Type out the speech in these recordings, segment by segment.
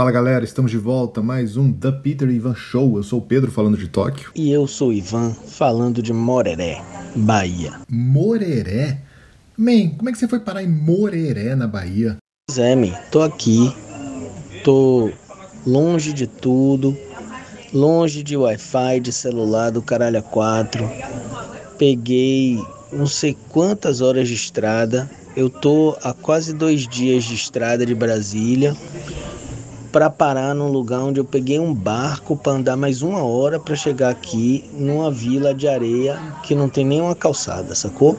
Fala galera, estamos de volta, mais um The Peter Ivan Show. Eu sou o Pedro falando de Tóquio. E eu sou o Ivan falando de Moreré, Bahia. Moreré? Man, como é que você foi parar em Moreré, na Bahia? Pois é, man, tô aqui, tô longe de tudo, longe de Wi-Fi, de celular, do caralho a quatro. Peguei não sei quantas horas de estrada. Eu tô há quase dois dias de estrada de Brasília para parar num lugar onde eu peguei um barco para andar mais uma hora para chegar aqui numa vila de areia que não tem nenhuma calçada, sacou?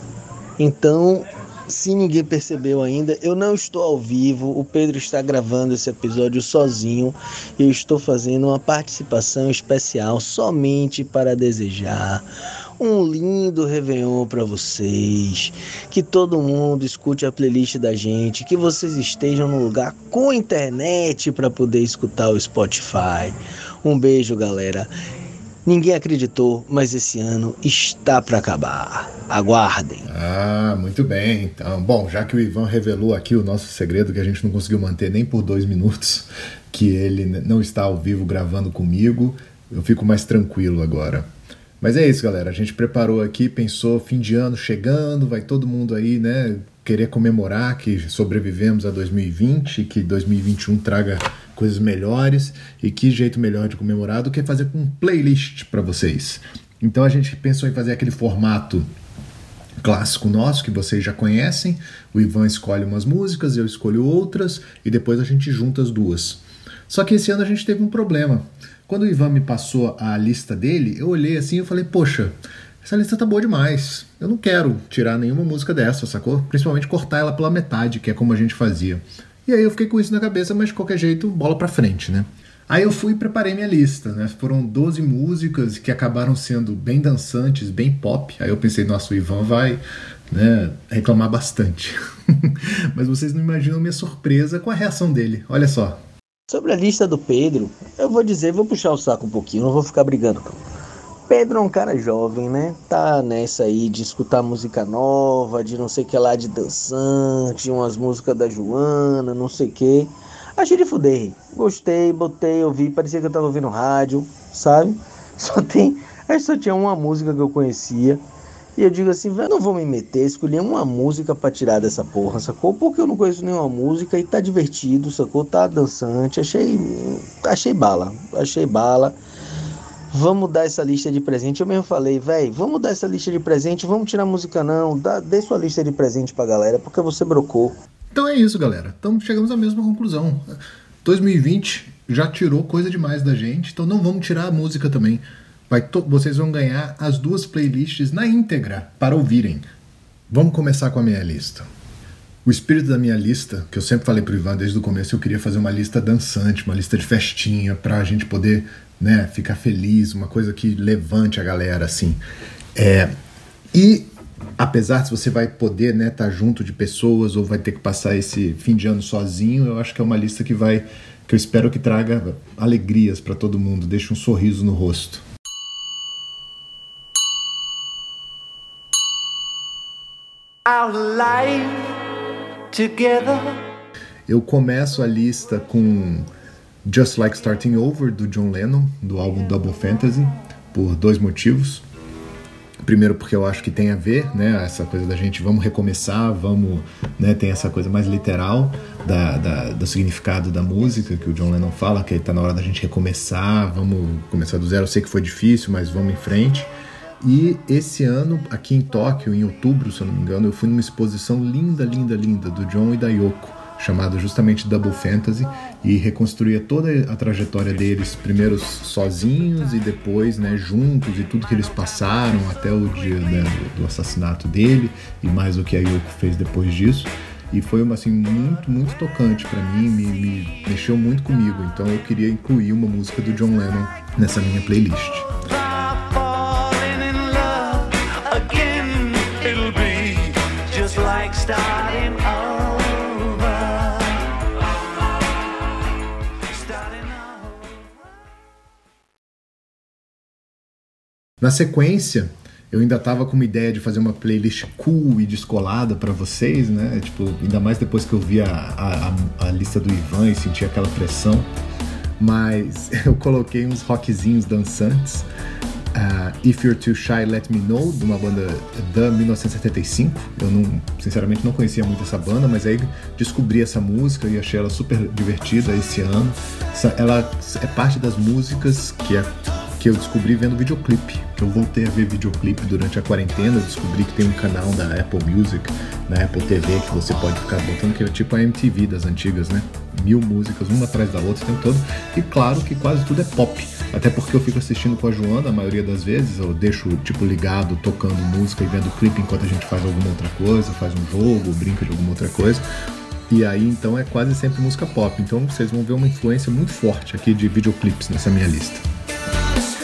Então, se ninguém percebeu ainda, eu não estou ao vivo. O Pedro está gravando esse episódio sozinho. Eu estou fazendo uma participação especial somente para desejar um lindo Réveillon para vocês. Que todo mundo escute a playlist da gente. Que vocês estejam no lugar com internet para poder escutar o Spotify. Um beijo, galera. Ninguém acreditou, mas esse ano está para acabar. Aguardem. Ah, muito bem. Então, bom, já que o Ivan revelou aqui o nosso segredo que a gente não conseguiu manter nem por dois minutos, que ele não está ao vivo gravando comigo, eu fico mais tranquilo agora. Mas é isso, galera. A gente preparou aqui, pensou fim de ano chegando, vai todo mundo aí, né, querer comemorar que sobrevivemos a 2020, que 2021 traga coisas melhores e que jeito melhor de comemorar do que fazer um playlist para vocês. Então a gente pensou em fazer aquele formato clássico nosso que vocês já conhecem. O Ivan escolhe umas músicas, eu escolho outras e depois a gente junta as duas. Só que esse ano a gente teve um problema. Quando o Ivan me passou a lista dele, eu olhei assim e falei, poxa, essa lista tá boa demais. Eu não quero tirar nenhuma música dessa, sacou? Principalmente cortar ela pela metade, que é como a gente fazia. E aí eu fiquei com isso na cabeça, mas de qualquer jeito, bola pra frente, né? Aí eu fui e preparei minha lista, né? Foram 12 músicas que acabaram sendo bem dançantes, bem pop. Aí eu pensei, nossa, o Ivan vai né, reclamar bastante. mas vocês não imaginam minha surpresa com a reação dele. Olha só. Sobre a lista do Pedro, eu vou dizer, vou puxar o saco um pouquinho, não vou ficar brigando. Pedro é um cara jovem, né? Tá nessa aí de escutar música nova, de não sei que lá, de dançante, umas músicas da Joana, não sei que. Achei de fuder. Gostei, botei, ouvi, parecia que eu tava ouvindo rádio, sabe? Só tem. Aí só tinha uma música que eu conhecia. E eu digo assim, velho, não vou me meter, escolhi uma música para tirar dessa porra, sacou? Porque eu não conheço nenhuma música e tá divertido, sacou? Tá dançante, achei achei bala, achei bala. Vamos dar essa lista de presente. Eu mesmo falei, velho, vamos dar essa lista de presente, vamos tirar música não, dá, dê sua lista de presente pra galera, porque você brocou. Então é isso, galera. Então chegamos à mesma conclusão. 2020 já tirou coisa demais da gente, então não vamos tirar a música também. Vai vocês vão ganhar as duas playlists na íntegra para ouvirem. Vamos começar com a minha lista. O espírito da minha lista, que eu sempre falei pro Ivan desde o começo, eu queria fazer uma lista dançante, uma lista de festinha, para a gente poder né, ficar feliz, uma coisa que levante a galera, assim. É, e apesar se você vai poder estar né, tá junto de pessoas ou vai ter que passar esse fim de ano sozinho, eu acho que é uma lista que vai que eu espero que traga alegrias para todo mundo, deixe um sorriso no rosto. Our life together. Eu começo a lista com Just Like Starting Over do John Lennon, do álbum Double Fantasy, por dois motivos. Primeiro porque eu acho que tem a ver, né, essa coisa da gente vamos recomeçar, vamos, né, tem essa coisa mais literal da, da, do significado da música que o John Lennon fala, que está na hora da gente recomeçar, vamos começar do zero. Eu sei que foi difícil, mas vamos em frente. E esse ano, aqui em Tóquio, em outubro, se eu não me engano, eu fui numa exposição linda, linda, linda do John e da Yoko, chamada justamente Double Fantasy, e reconstruía toda a trajetória deles, primeiro sozinhos e depois né, juntos, e tudo que eles passaram até o dia né, do assassinato dele, e mais o que a Yoko fez depois disso. E foi assim, muito, muito tocante para mim, me, me mexeu muito comigo. Então eu queria incluir uma música do John Lennon nessa minha playlist. Na sequência, eu ainda tava com uma ideia de fazer uma playlist cool e descolada para vocês, né? Tipo, ainda mais depois que eu vi a, a, a, lista do Ivan e senti aquela pressão. mas eu coloquei uns rockzinhos dançantes. Uh, If You're Too Shy, Let Me Know, de uma banda da 1975. Eu não, sinceramente não conhecia muito essa banda, mas aí descobri essa música e achei ela super divertida esse ano. Ela é parte das músicas que, é, que eu descobri vendo videoclipe. Que eu voltei a ver videoclipe durante a quarentena. Descobri que tem um canal da Apple Music, da Apple TV, que você pode ficar botando, que é tipo a MTV das antigas, né? Mil músicas, uma atrás da outra o tempo todo. E claro que quase tudo é pop até porque eu fico assistindo com a Joana a maioria das vezes, eu deixo tipo ligado, tocando música e vendo clipe enquanto a gente faz alguma outra coisa, faz um jogo, brinca de alguma outra coisa. E aí então é quase sempre música pop. Então vocês vão ver uma influência muito forte aqui de videoclipes nessa minha lista. Yeah.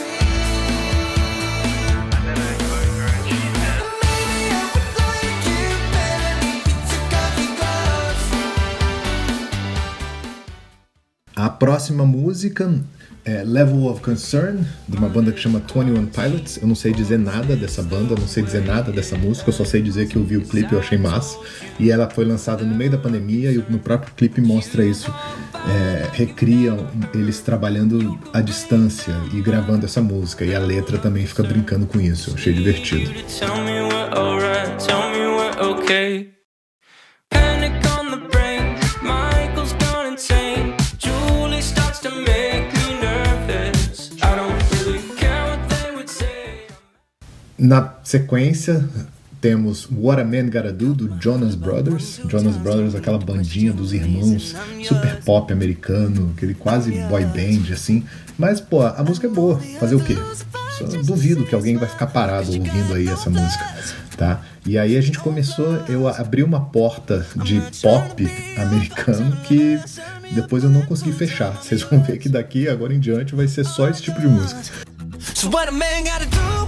Próxima música é, Level of Concern, de uma banda que chama 21 Pilots. Eu não sei dizer nada dessa banda, não sei dizer nada dessa música, eu só sei dizer que eu vi o clipe e achei massa. E ela foi lançada no meio da pandemia e no próprio clipe mostra isso. É, recria eles trabalhando à distância e gravando essa música. E a letra também fica brincando com isso. Eu achei divertido. Tell me we're alright, tell me we're okay. Na sequência, temos What a Man Gotta Do, do Jonas Brothers. Jonas Brothers, aquela bandinha dos irmãos, super pop americano, aquele quase boy band, assim. Mas, pô, a música é boa. Fazer o quê? Só duvido que alguém vai ficar parado ouvindo aí essa música, tá? E aí a gente começou, eu abri uma porta de pop americano que depois eu não consegui fechar. Vocês vão ver que daqui, agora em diante, vai ser só esse tipo de música. So what a man gotta do?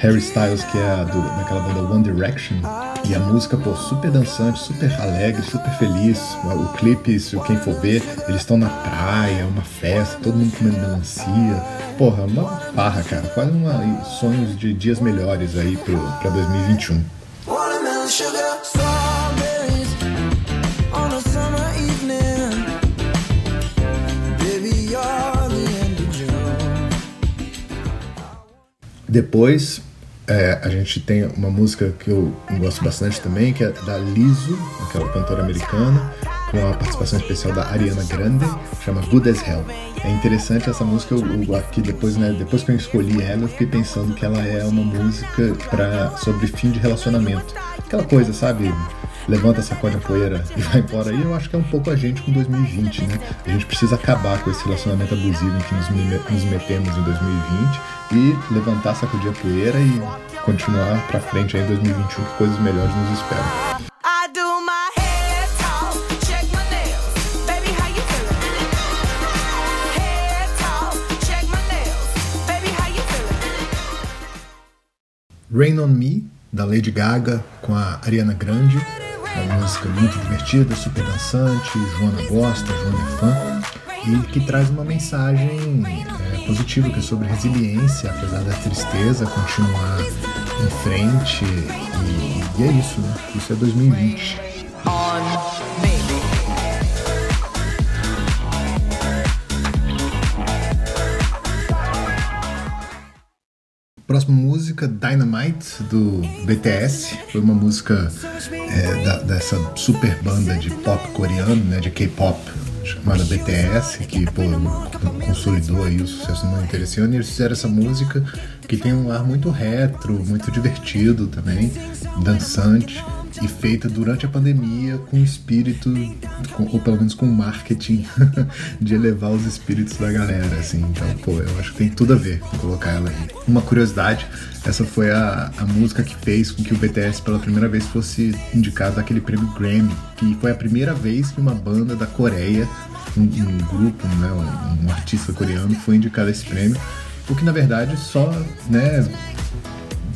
Harry Styles, que é do, daquela banda One Direction, e a música, pô, super dançante, super alegre, super feliz. O clipe, se quem for ver, eles estão na praia, é uma festa, todo mundo comendo melancia. Porra, uma farra, cara. Quase uma, sonhos de dias melhores aí pro, pra 2021. Depois, é, a gente tem uma música que eu gosto bastante também, que é da Lizzo, aquela cantora americana, com a participação especial da Ariana Grande, chama Good as Hell. É interessante essa música, eu, eu, aqui depois, né, depois que eu escolhi ela, eu fiquei pensando que ela é uma música pra, sobre fim de relacionamento. Aquela coisa, sabe? levanta, sacode a poeira e vai embora. E eu acho que é um pouco a gente com 2020, né? A gente precisa acabar com esse relacionamento abusivo em que nos, metemos em 2020 e levantar, sacudir a poeira e continuar pra frente aí em 2021 que coisas melhores nos esperam. Rain on Me, da Lady Gaga com a Ariana Grande. Uma música muito divertida, super dançante, Joana gosta, Joana é fã, e que traz uma mensagem é, positiva, que é sobre resiliência, apesar da tristeza, continuar em frente, e, e é isso, né? Isso é 2020. Próxima música, Dynamite, do BTS. Foi uma música é, da, dessa super banda de pop coreano, né, de K-pop, chamada BTS, que pô, consolidou aí o sucesso no mundo inteiro esse ano. E eles fizeram essa música que tem um ar muito retro, muito divertido também, dançante e feita durante a pandemia com espírito, com, ou pelo menos com marketing de elevar os espíritos da galera, assim. Então, pô, eu acho que tem tudo a ver com colocar ela aí. Uma curiosidade, essa foi a, a música que fez com que o BTS pela primeira vez fosse indicado aquele prêmio Grammy, que foi a primeira vez que uma banda da Coreia, um, um grupo, né, um, um artista coreano foi indicado a esse prêmio, o que na verdade só, né,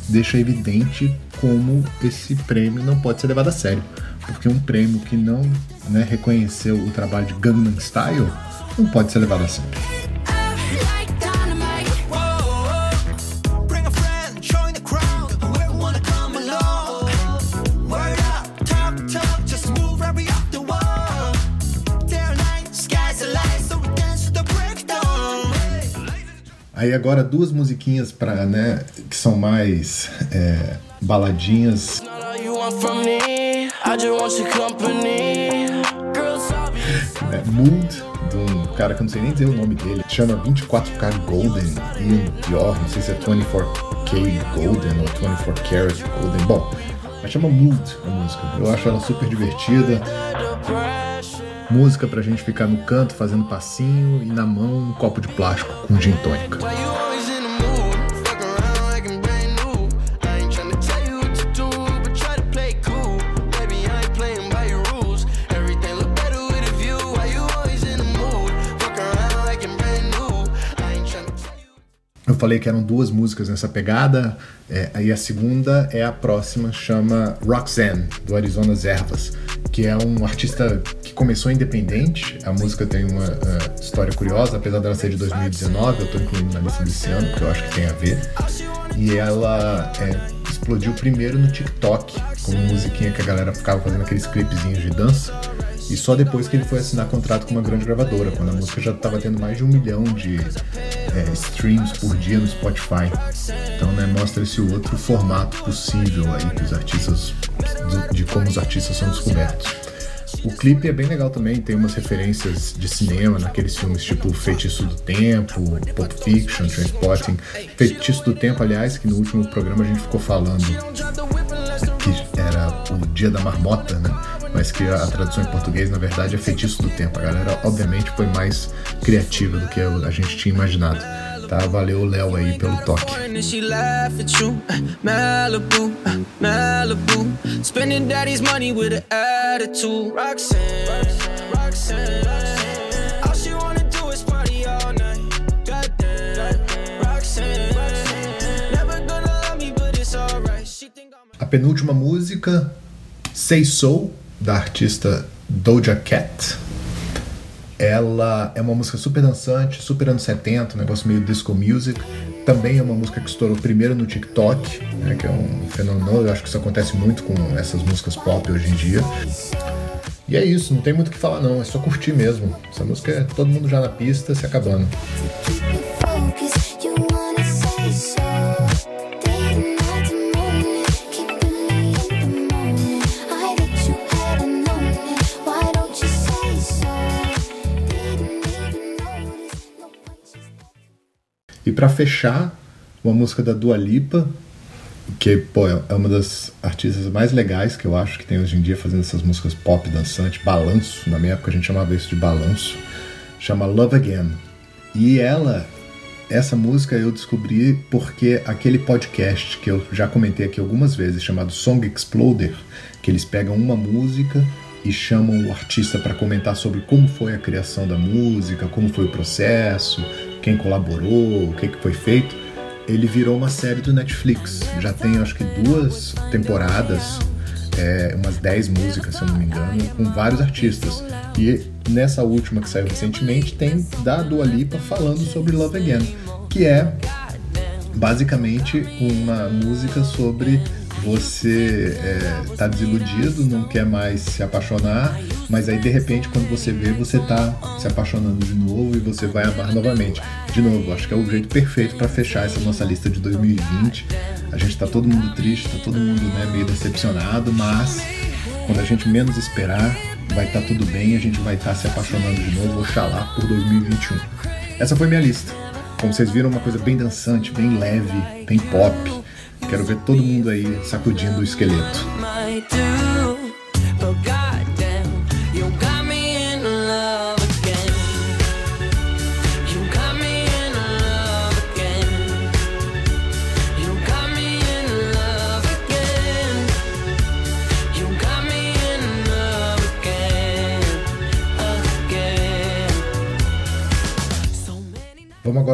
deixa evidente como esse prêmio não pode ser levado a sério. Porque um prêmio que não né, reconheceu o trabalho de Gangnam Style não pode ser levado a sério. Aí agora duas musiquinhas para né, que são mais é, baladinhas. É, Mood, um cara que eu não sei nem dizer o nome dele, chama 24K Golden, e pior, não sei se é 24K Golden ou 24 Karat Golden. Bom, mas chama Mood a música. Eu acho ela super divertida. Música pra gente ficar no canto fazendo passinho e na mão um copo de plástico com gin tônica. Eu falei que eram duas músicas nessa pegada, é, aí a segunda é a próxima, chama Roxanne, do Arizona Ervas, que é um artista que começou independente. A música tem uma uh, história curiosa, apesar dela ser de 2019, eu estou incluindo na lista desse ano, porque eu acho que tem a ver. E ela é, explodiu primeiro no TikTok, como musiquinha que a galera ficava fazendo aqueles clipezinhos de dança. E só depois que ele foi assinar contrato com uma grande gravadora, quando a música já estava tendo mais de um milhão de é, streams por dia no Spotify. Então, né, mostra esse outro formato possível aí que os artistas, de como os artistas são descobertos. O clipe é bem legal também, tem umas referências de cinema naqueles filmes tipo Feitiço do Tempo, Pulp Fiction, Transporting. Feitiço do Tempo, aliás, que no último programa a gente ficou falando que era o Dia da Marmota, né? Mas que a tradução em português, na verdade, é feitiço do tempo. A galera, obviamente, foi mais criativa do que a gente tinha imaginado. Tá? Valeu, Léo, aí, pelo toque. A penúltima música, Say So, da artista Doja Cat. Ela é uma música super dançante, super anos 70, um negócio meio disco music. Também é uma música que estourou primeiro no TikTok, né, que é um fenômeno. Eu acho que isso acontece muito com essas músicas pop hoje em dia. E é isso, não tem muito o que falar não, é só curtir mesmo. Essa música é todo mundo já na pista, se acabando. Para fechar, uma música da Dua Lipa, que pô, é uma das artistas mais legais que eu acho que tem hoje em dia fazendo essas músicas pop dançante, balanço, na minha época a gente chamava isso de balanço, chama Love Again. E ela, essa música eu descobri porque aquele podcast que eu já comentei aqui algumas vezes, chamado Song Exploder, que eles pegam uma música e chamam o artista para comentar sobre como foi a criação da música, como foi o processo, quem colaborou, o que, que foi feito, ele virou uma série do Netflix. Já tem acho que duas temporadas, é, umas 10 músicas, se eu não me engano, com vários artistas. E nessa última que saiu recentemente tem da Dua Lipa falando sobre Love Again, que é basicamente uma música sobre você é, tá desiludido, não quer mais se apaixonar, mas aí de repente quando você vê, você tá se apaixonando de novo e você vai amar novamente. De novo, acho que é o jeito perfeito para fechar essa nossa lista de 2020. A gente tá todo mundo triste, tá todo mundo né, meio decepcionado, mas quando a gente menos esperar, vai estar tá tudo bem a gente vai estar tá se apaixonando de novo, oxalá, por 2021. Essa foi minha lista. Como vocês viram, uma coisa bem dançante, bem leve, bem pop Quero ver todo mundo aí sacudindo o esqueleto.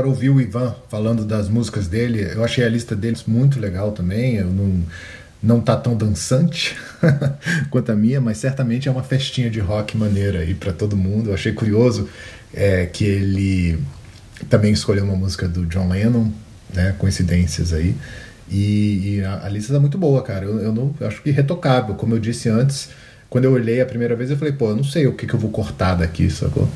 Agora ouvir o Ivan falando das músicas dele. Eu achei a lista deles muito legal também. Eu não, não tá tão dançante quanto a minha, mas certamente é uma festinha de rock maneira aí para todo mundo. Eu achei curioso é, que ele também escolheu uma música do John Lennon, né? Coincidências aí. E, e a, a, lista tá muito boa, cara. Eu, eu não eu acho que retocável. Como eu disse antes, quando eu olhei a primeira vez, eu falei, pô, eu não sei o que, que eu vou cortar daqui, sacou?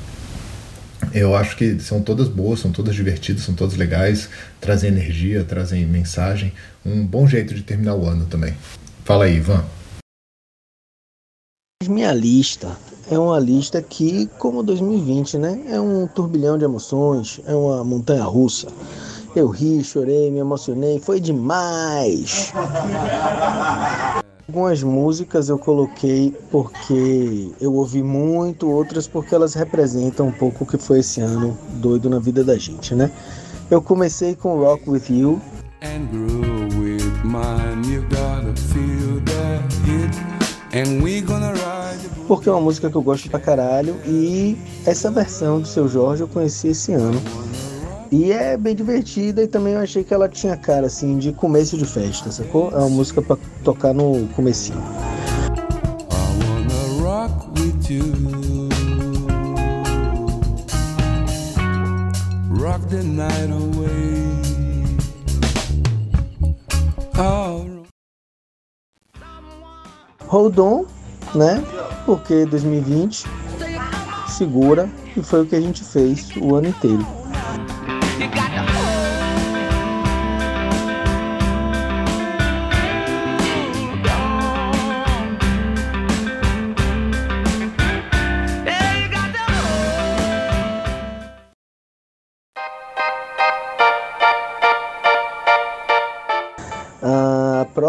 Eu acho que são todas boas, são todas divertidas, são todas legais, trazem energia, trazem mensagem. Um bom jeito de terminar o ano também. Fala aí, Ivan. Minha lista é uma lista que, como 2020, né? É um turbilhão de emoções, é uma montanha russa. Eu ri, chorei, me emocionei, foi demais. Algumas músicas eu coloquei porque eu ouvi muito, outras porque elas representam um pouco o que foi esse ano doido na vida da gente, né? Eu comecei com Rock With You. Porque é uma música que eu gosto pra caralho e essa versão do Seu Jorge eu conheci esse ano. E é bem divertida e também eu achei que ela tinha cara assim de começo de festa, sacou? É uma música para tocar no comecinho. Hold on, né? Porque 2020 segura e foi o que a gente fez o ano inteiro.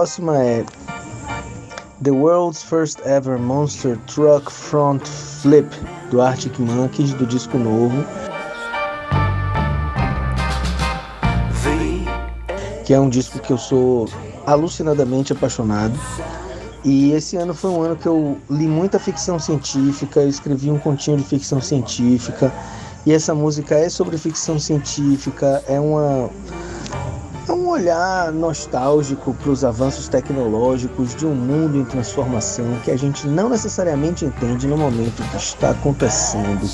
Próxima é The World's First Ever Monster Truck Front Flip do Arctic Monkeys do disco novo. que é um disco que eu sou alucinadamente apaixonado. E esse ano foi um ano que eu li muita ficção científica, eu escrevi um continho de ficção científica. E essa música é sobre ficção científica, é uma olhar nostálgico para os avanços tecnológicos de um mundo em transformação que a gente não necessariamente entende no momento que está acontecendo.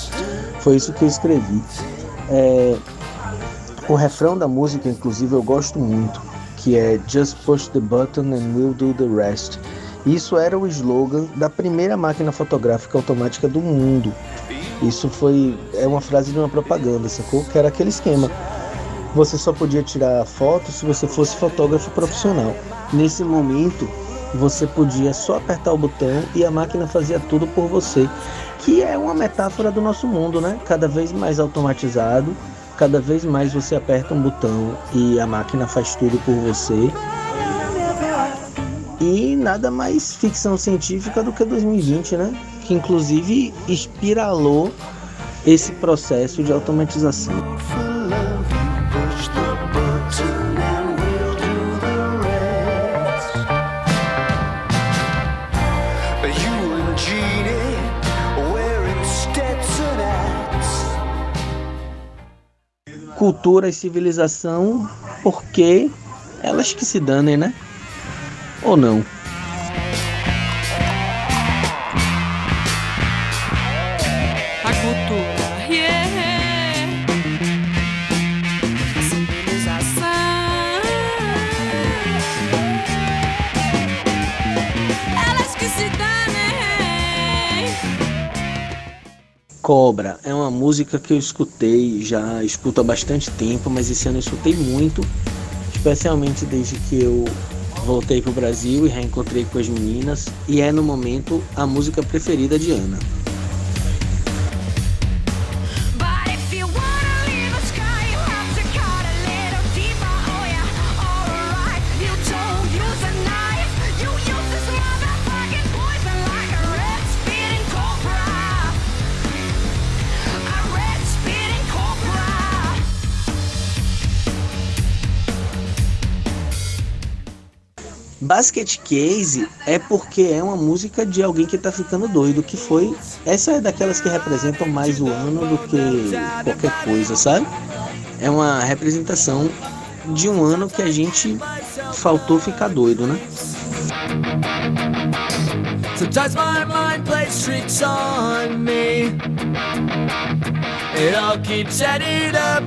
Foi isso que eu escrevi. É, o refrão da música, inclusive, eu gosto muito, que é Just push the button and we'll do the rest. Isso era o slogan da primeira máquina fotográfica automática do mundo. Isso foi é uma frase de uma propaganda, sacou? Que era aquele esquema. Você só podia tirar foto se você fosse fotógrafo profissional. Nesse momento, você podia só apertar o botão e a máquina fazia tudo por você, que é uma metáfora do nosso mundo, né? Cada vez mais automatizado Cada vez mais você aperta um botão e a máquina faz tudo por você. E nada mais ficção científica do que 2020, né? Que inclusive espiralou esse processo de automatização. Cultura e civilização porque elas que se danem, né? Ou não? Cobra é uma música que eu escutei, já escuto há bastante tempo, mas esse ano eu escutei muito, especialmente desde que eu voltei para o Brasil e reencontrei com as meninas, e é no momento a música preferida de Ana. Basket Case é porque é uma música de alguém que tá ficando doido, que foi. Essa é daquelas que representam mais o ano do que qualquer coisa, sabe? é uma representação de um ano que a gente faltou ficar doido, né? Sometimes my mind plays tricks on me. It all keeps up.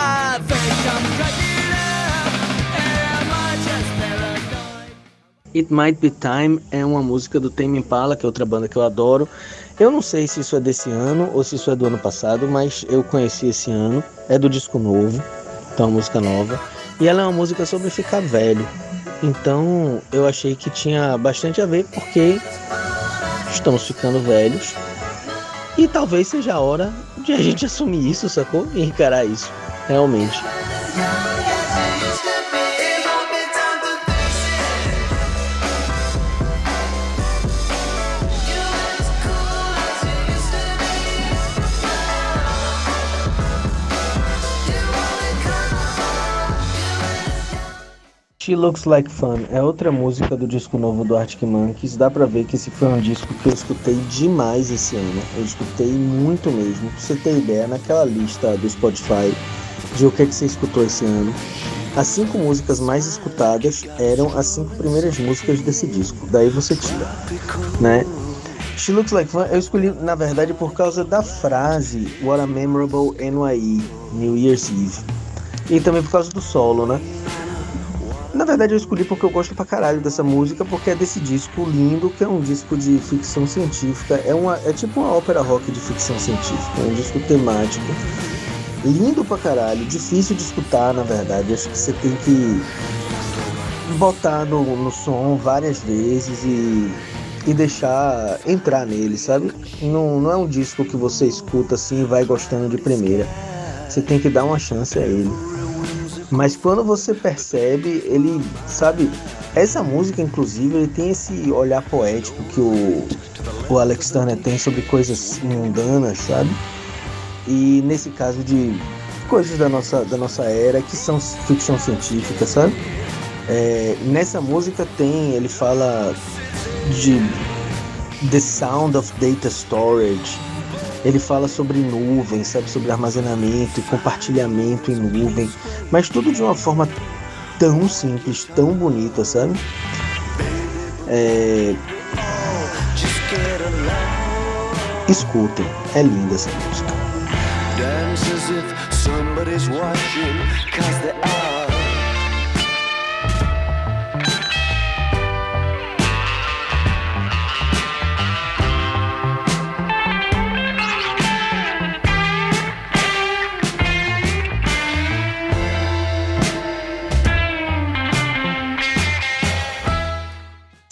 I think I'm cracking It Might Be Time é uma música do Tame Impala, que é outra banda que eu adoro. Eu não sei se isso é desse ano ou se isso é do ano passado, mas eu conheci esse ano. É do disco novo, então é uma música nova. E ela é uma música sobre ficar velho. Então eu achei que tinha bastante a ver porque estamos ficando velhos e talvez seja a hora de a gente assumir isso, sacou? E encarar isso, realmente. She Looks Like Fun é outra música do disco novo do Arctic Monkeys. Dá pra ver que esse foi um disco que eu escutei demais esse ano. Eu escutei muito mesmo. Pra você ter ideia, naquela lista do Spotify de o que, é que você escutou esse ano, as cinco músicas mais escutadas eram as cinco primeiras músicas desse disco. Daí você tira, né? She Looks Like Fun eu escolhi, na verdade, por causa da frase What a Memorable NYE, New Year's Eve. E também por causa do solo, né? Na verdade, eu escolhi porque eu gosto pra caralho dessa música, porque é desse disco lindo, que é um disco de ficção científica. É, uma, é tipo uma ópera rock de ficção científica, é um disco temático. Lindo pra caralho, difícil de escutar, na verdade. Acho que você tem que botar no, no som várias vezes e, e deixar entrar nele, sabe? Não, não é um disco que você escuta assim e vai gostando de primeira. Você tem que dar uma chance a ele. Mas quando você percebe, ele, sabe, essa música, inclusive, ele tem esse olhar poético que o, o Alex Turner tem sobre coisas mundanas, sabe? E nesse caso de coisas da nossa, da nossa era que são ficção científica, sabe? É, nessa música tem, ele fala de The Sound of Data Storage, ele fala sobre nuvem, sabe, sobre armazenamento e compartilhamento em nuvem, mas tudo de uma forma tão simples, tão bonita, sabe? É... Escutem, é linda essa música.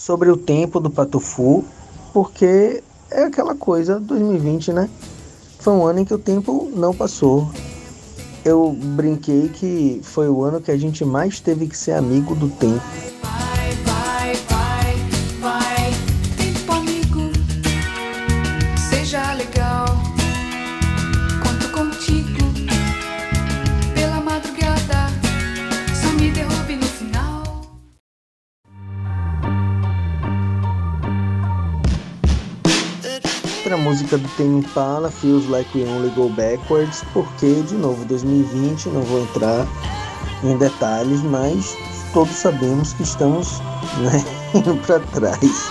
Sobre o tempo do Patufu, porque é aquela coisa 2020, né? Foi um ano em que o tempo não passou. Eu brinquei que foi o ano que a gente mais teve que ser amigo do tempo. Música do Tame Impala, Feels Like We Only Go Backwards, porque, de novo, 2020, não vou entrar em detalhes, mas todos sabemos que estamos né, indo para trás.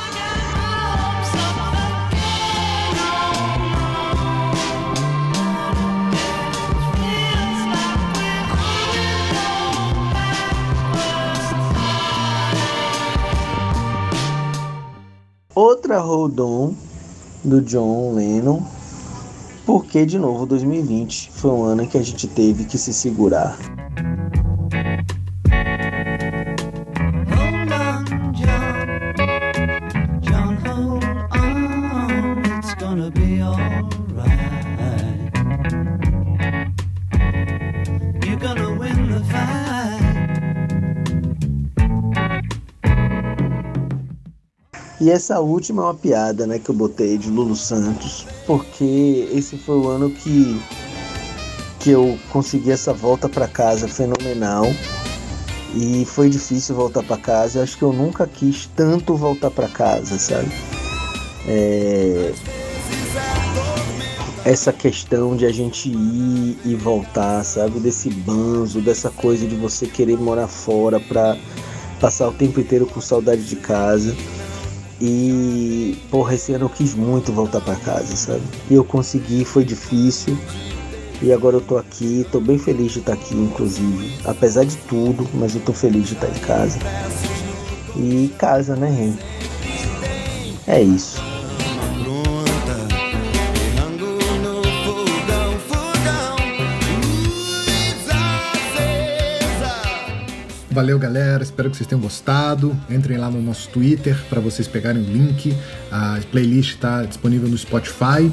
Outra Hold On do John Lennon, porque de novo 2020 foi um ano em que a gente teve que se segurar. E essa última é uma piada, né, que eu botei de Lulu Santos, porque esse foi o ano que que eu consegui essa volta para casa fenomenal. E foi difícil voltar para casa. Eu acho que eu nunca quis tanto voltar para casa, sabe? É... essa questão de a gente ir e voltar, sabe? Desse banzo, dessa coisa de você querer morar fora pra passar o tempo inteiro com saudade de casa. E, porra, esse ano eu quis muito voltar para casa, sabe? E eu consegui, foi difícil. E agora eu tô aqui, tô bem feliz de estar aqui, inclusive. Apesar de tudo, mas eu tô feliz de estar em casa. E casa, né, Ren? É isso. Valeu, galera. Espero que vocês tenham gostado. Entrem lá no nosso Twitter para vocês pegarem o link. A playlist está disponível no Spotify.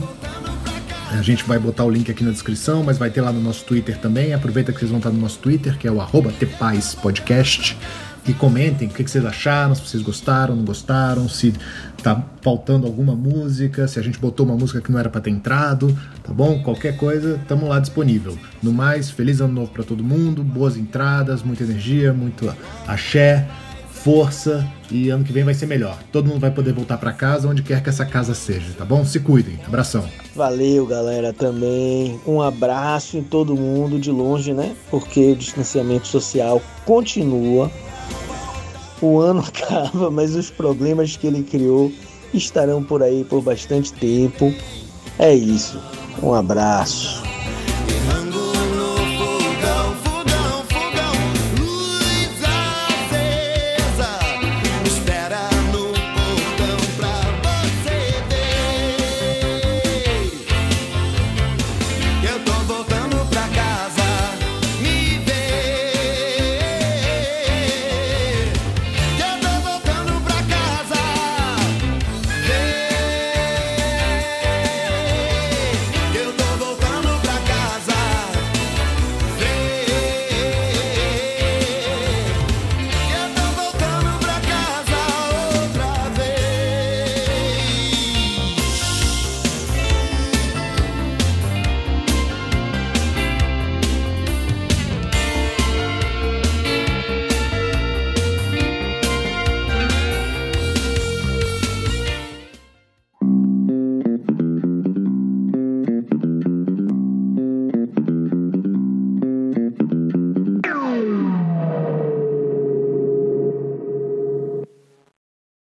A gente vai botar o link aqui na descrição, mas vai ter lá no nosso Twitter também. Aproveita que vocês vão estar no nosso Twitter, que é o arroba Podcast e comentem o que, vocês acharam, se vocês gostaram, não gostaram, se tá faltando alguma música, se a gente botou uma música que não era para ter entrado, tá bom? Qualquer coisa, estamos lá disponível. No mais, feliz ano novo para todo mundo, boas entradas, muita energia, muito axé, força e ano que vem vai ser melhor. Todo mundo vai poder voltar para casa onde quer que essa casa seja, tá bom? Se cuidem. Abração. Valeu, galera, também. Um abraço em todo mundo de longe, né? Porque o distanciamento social continua o ano acaba, mas os problemas que ele criou estarão por aí por bastante tempo. É isso. Um abraço.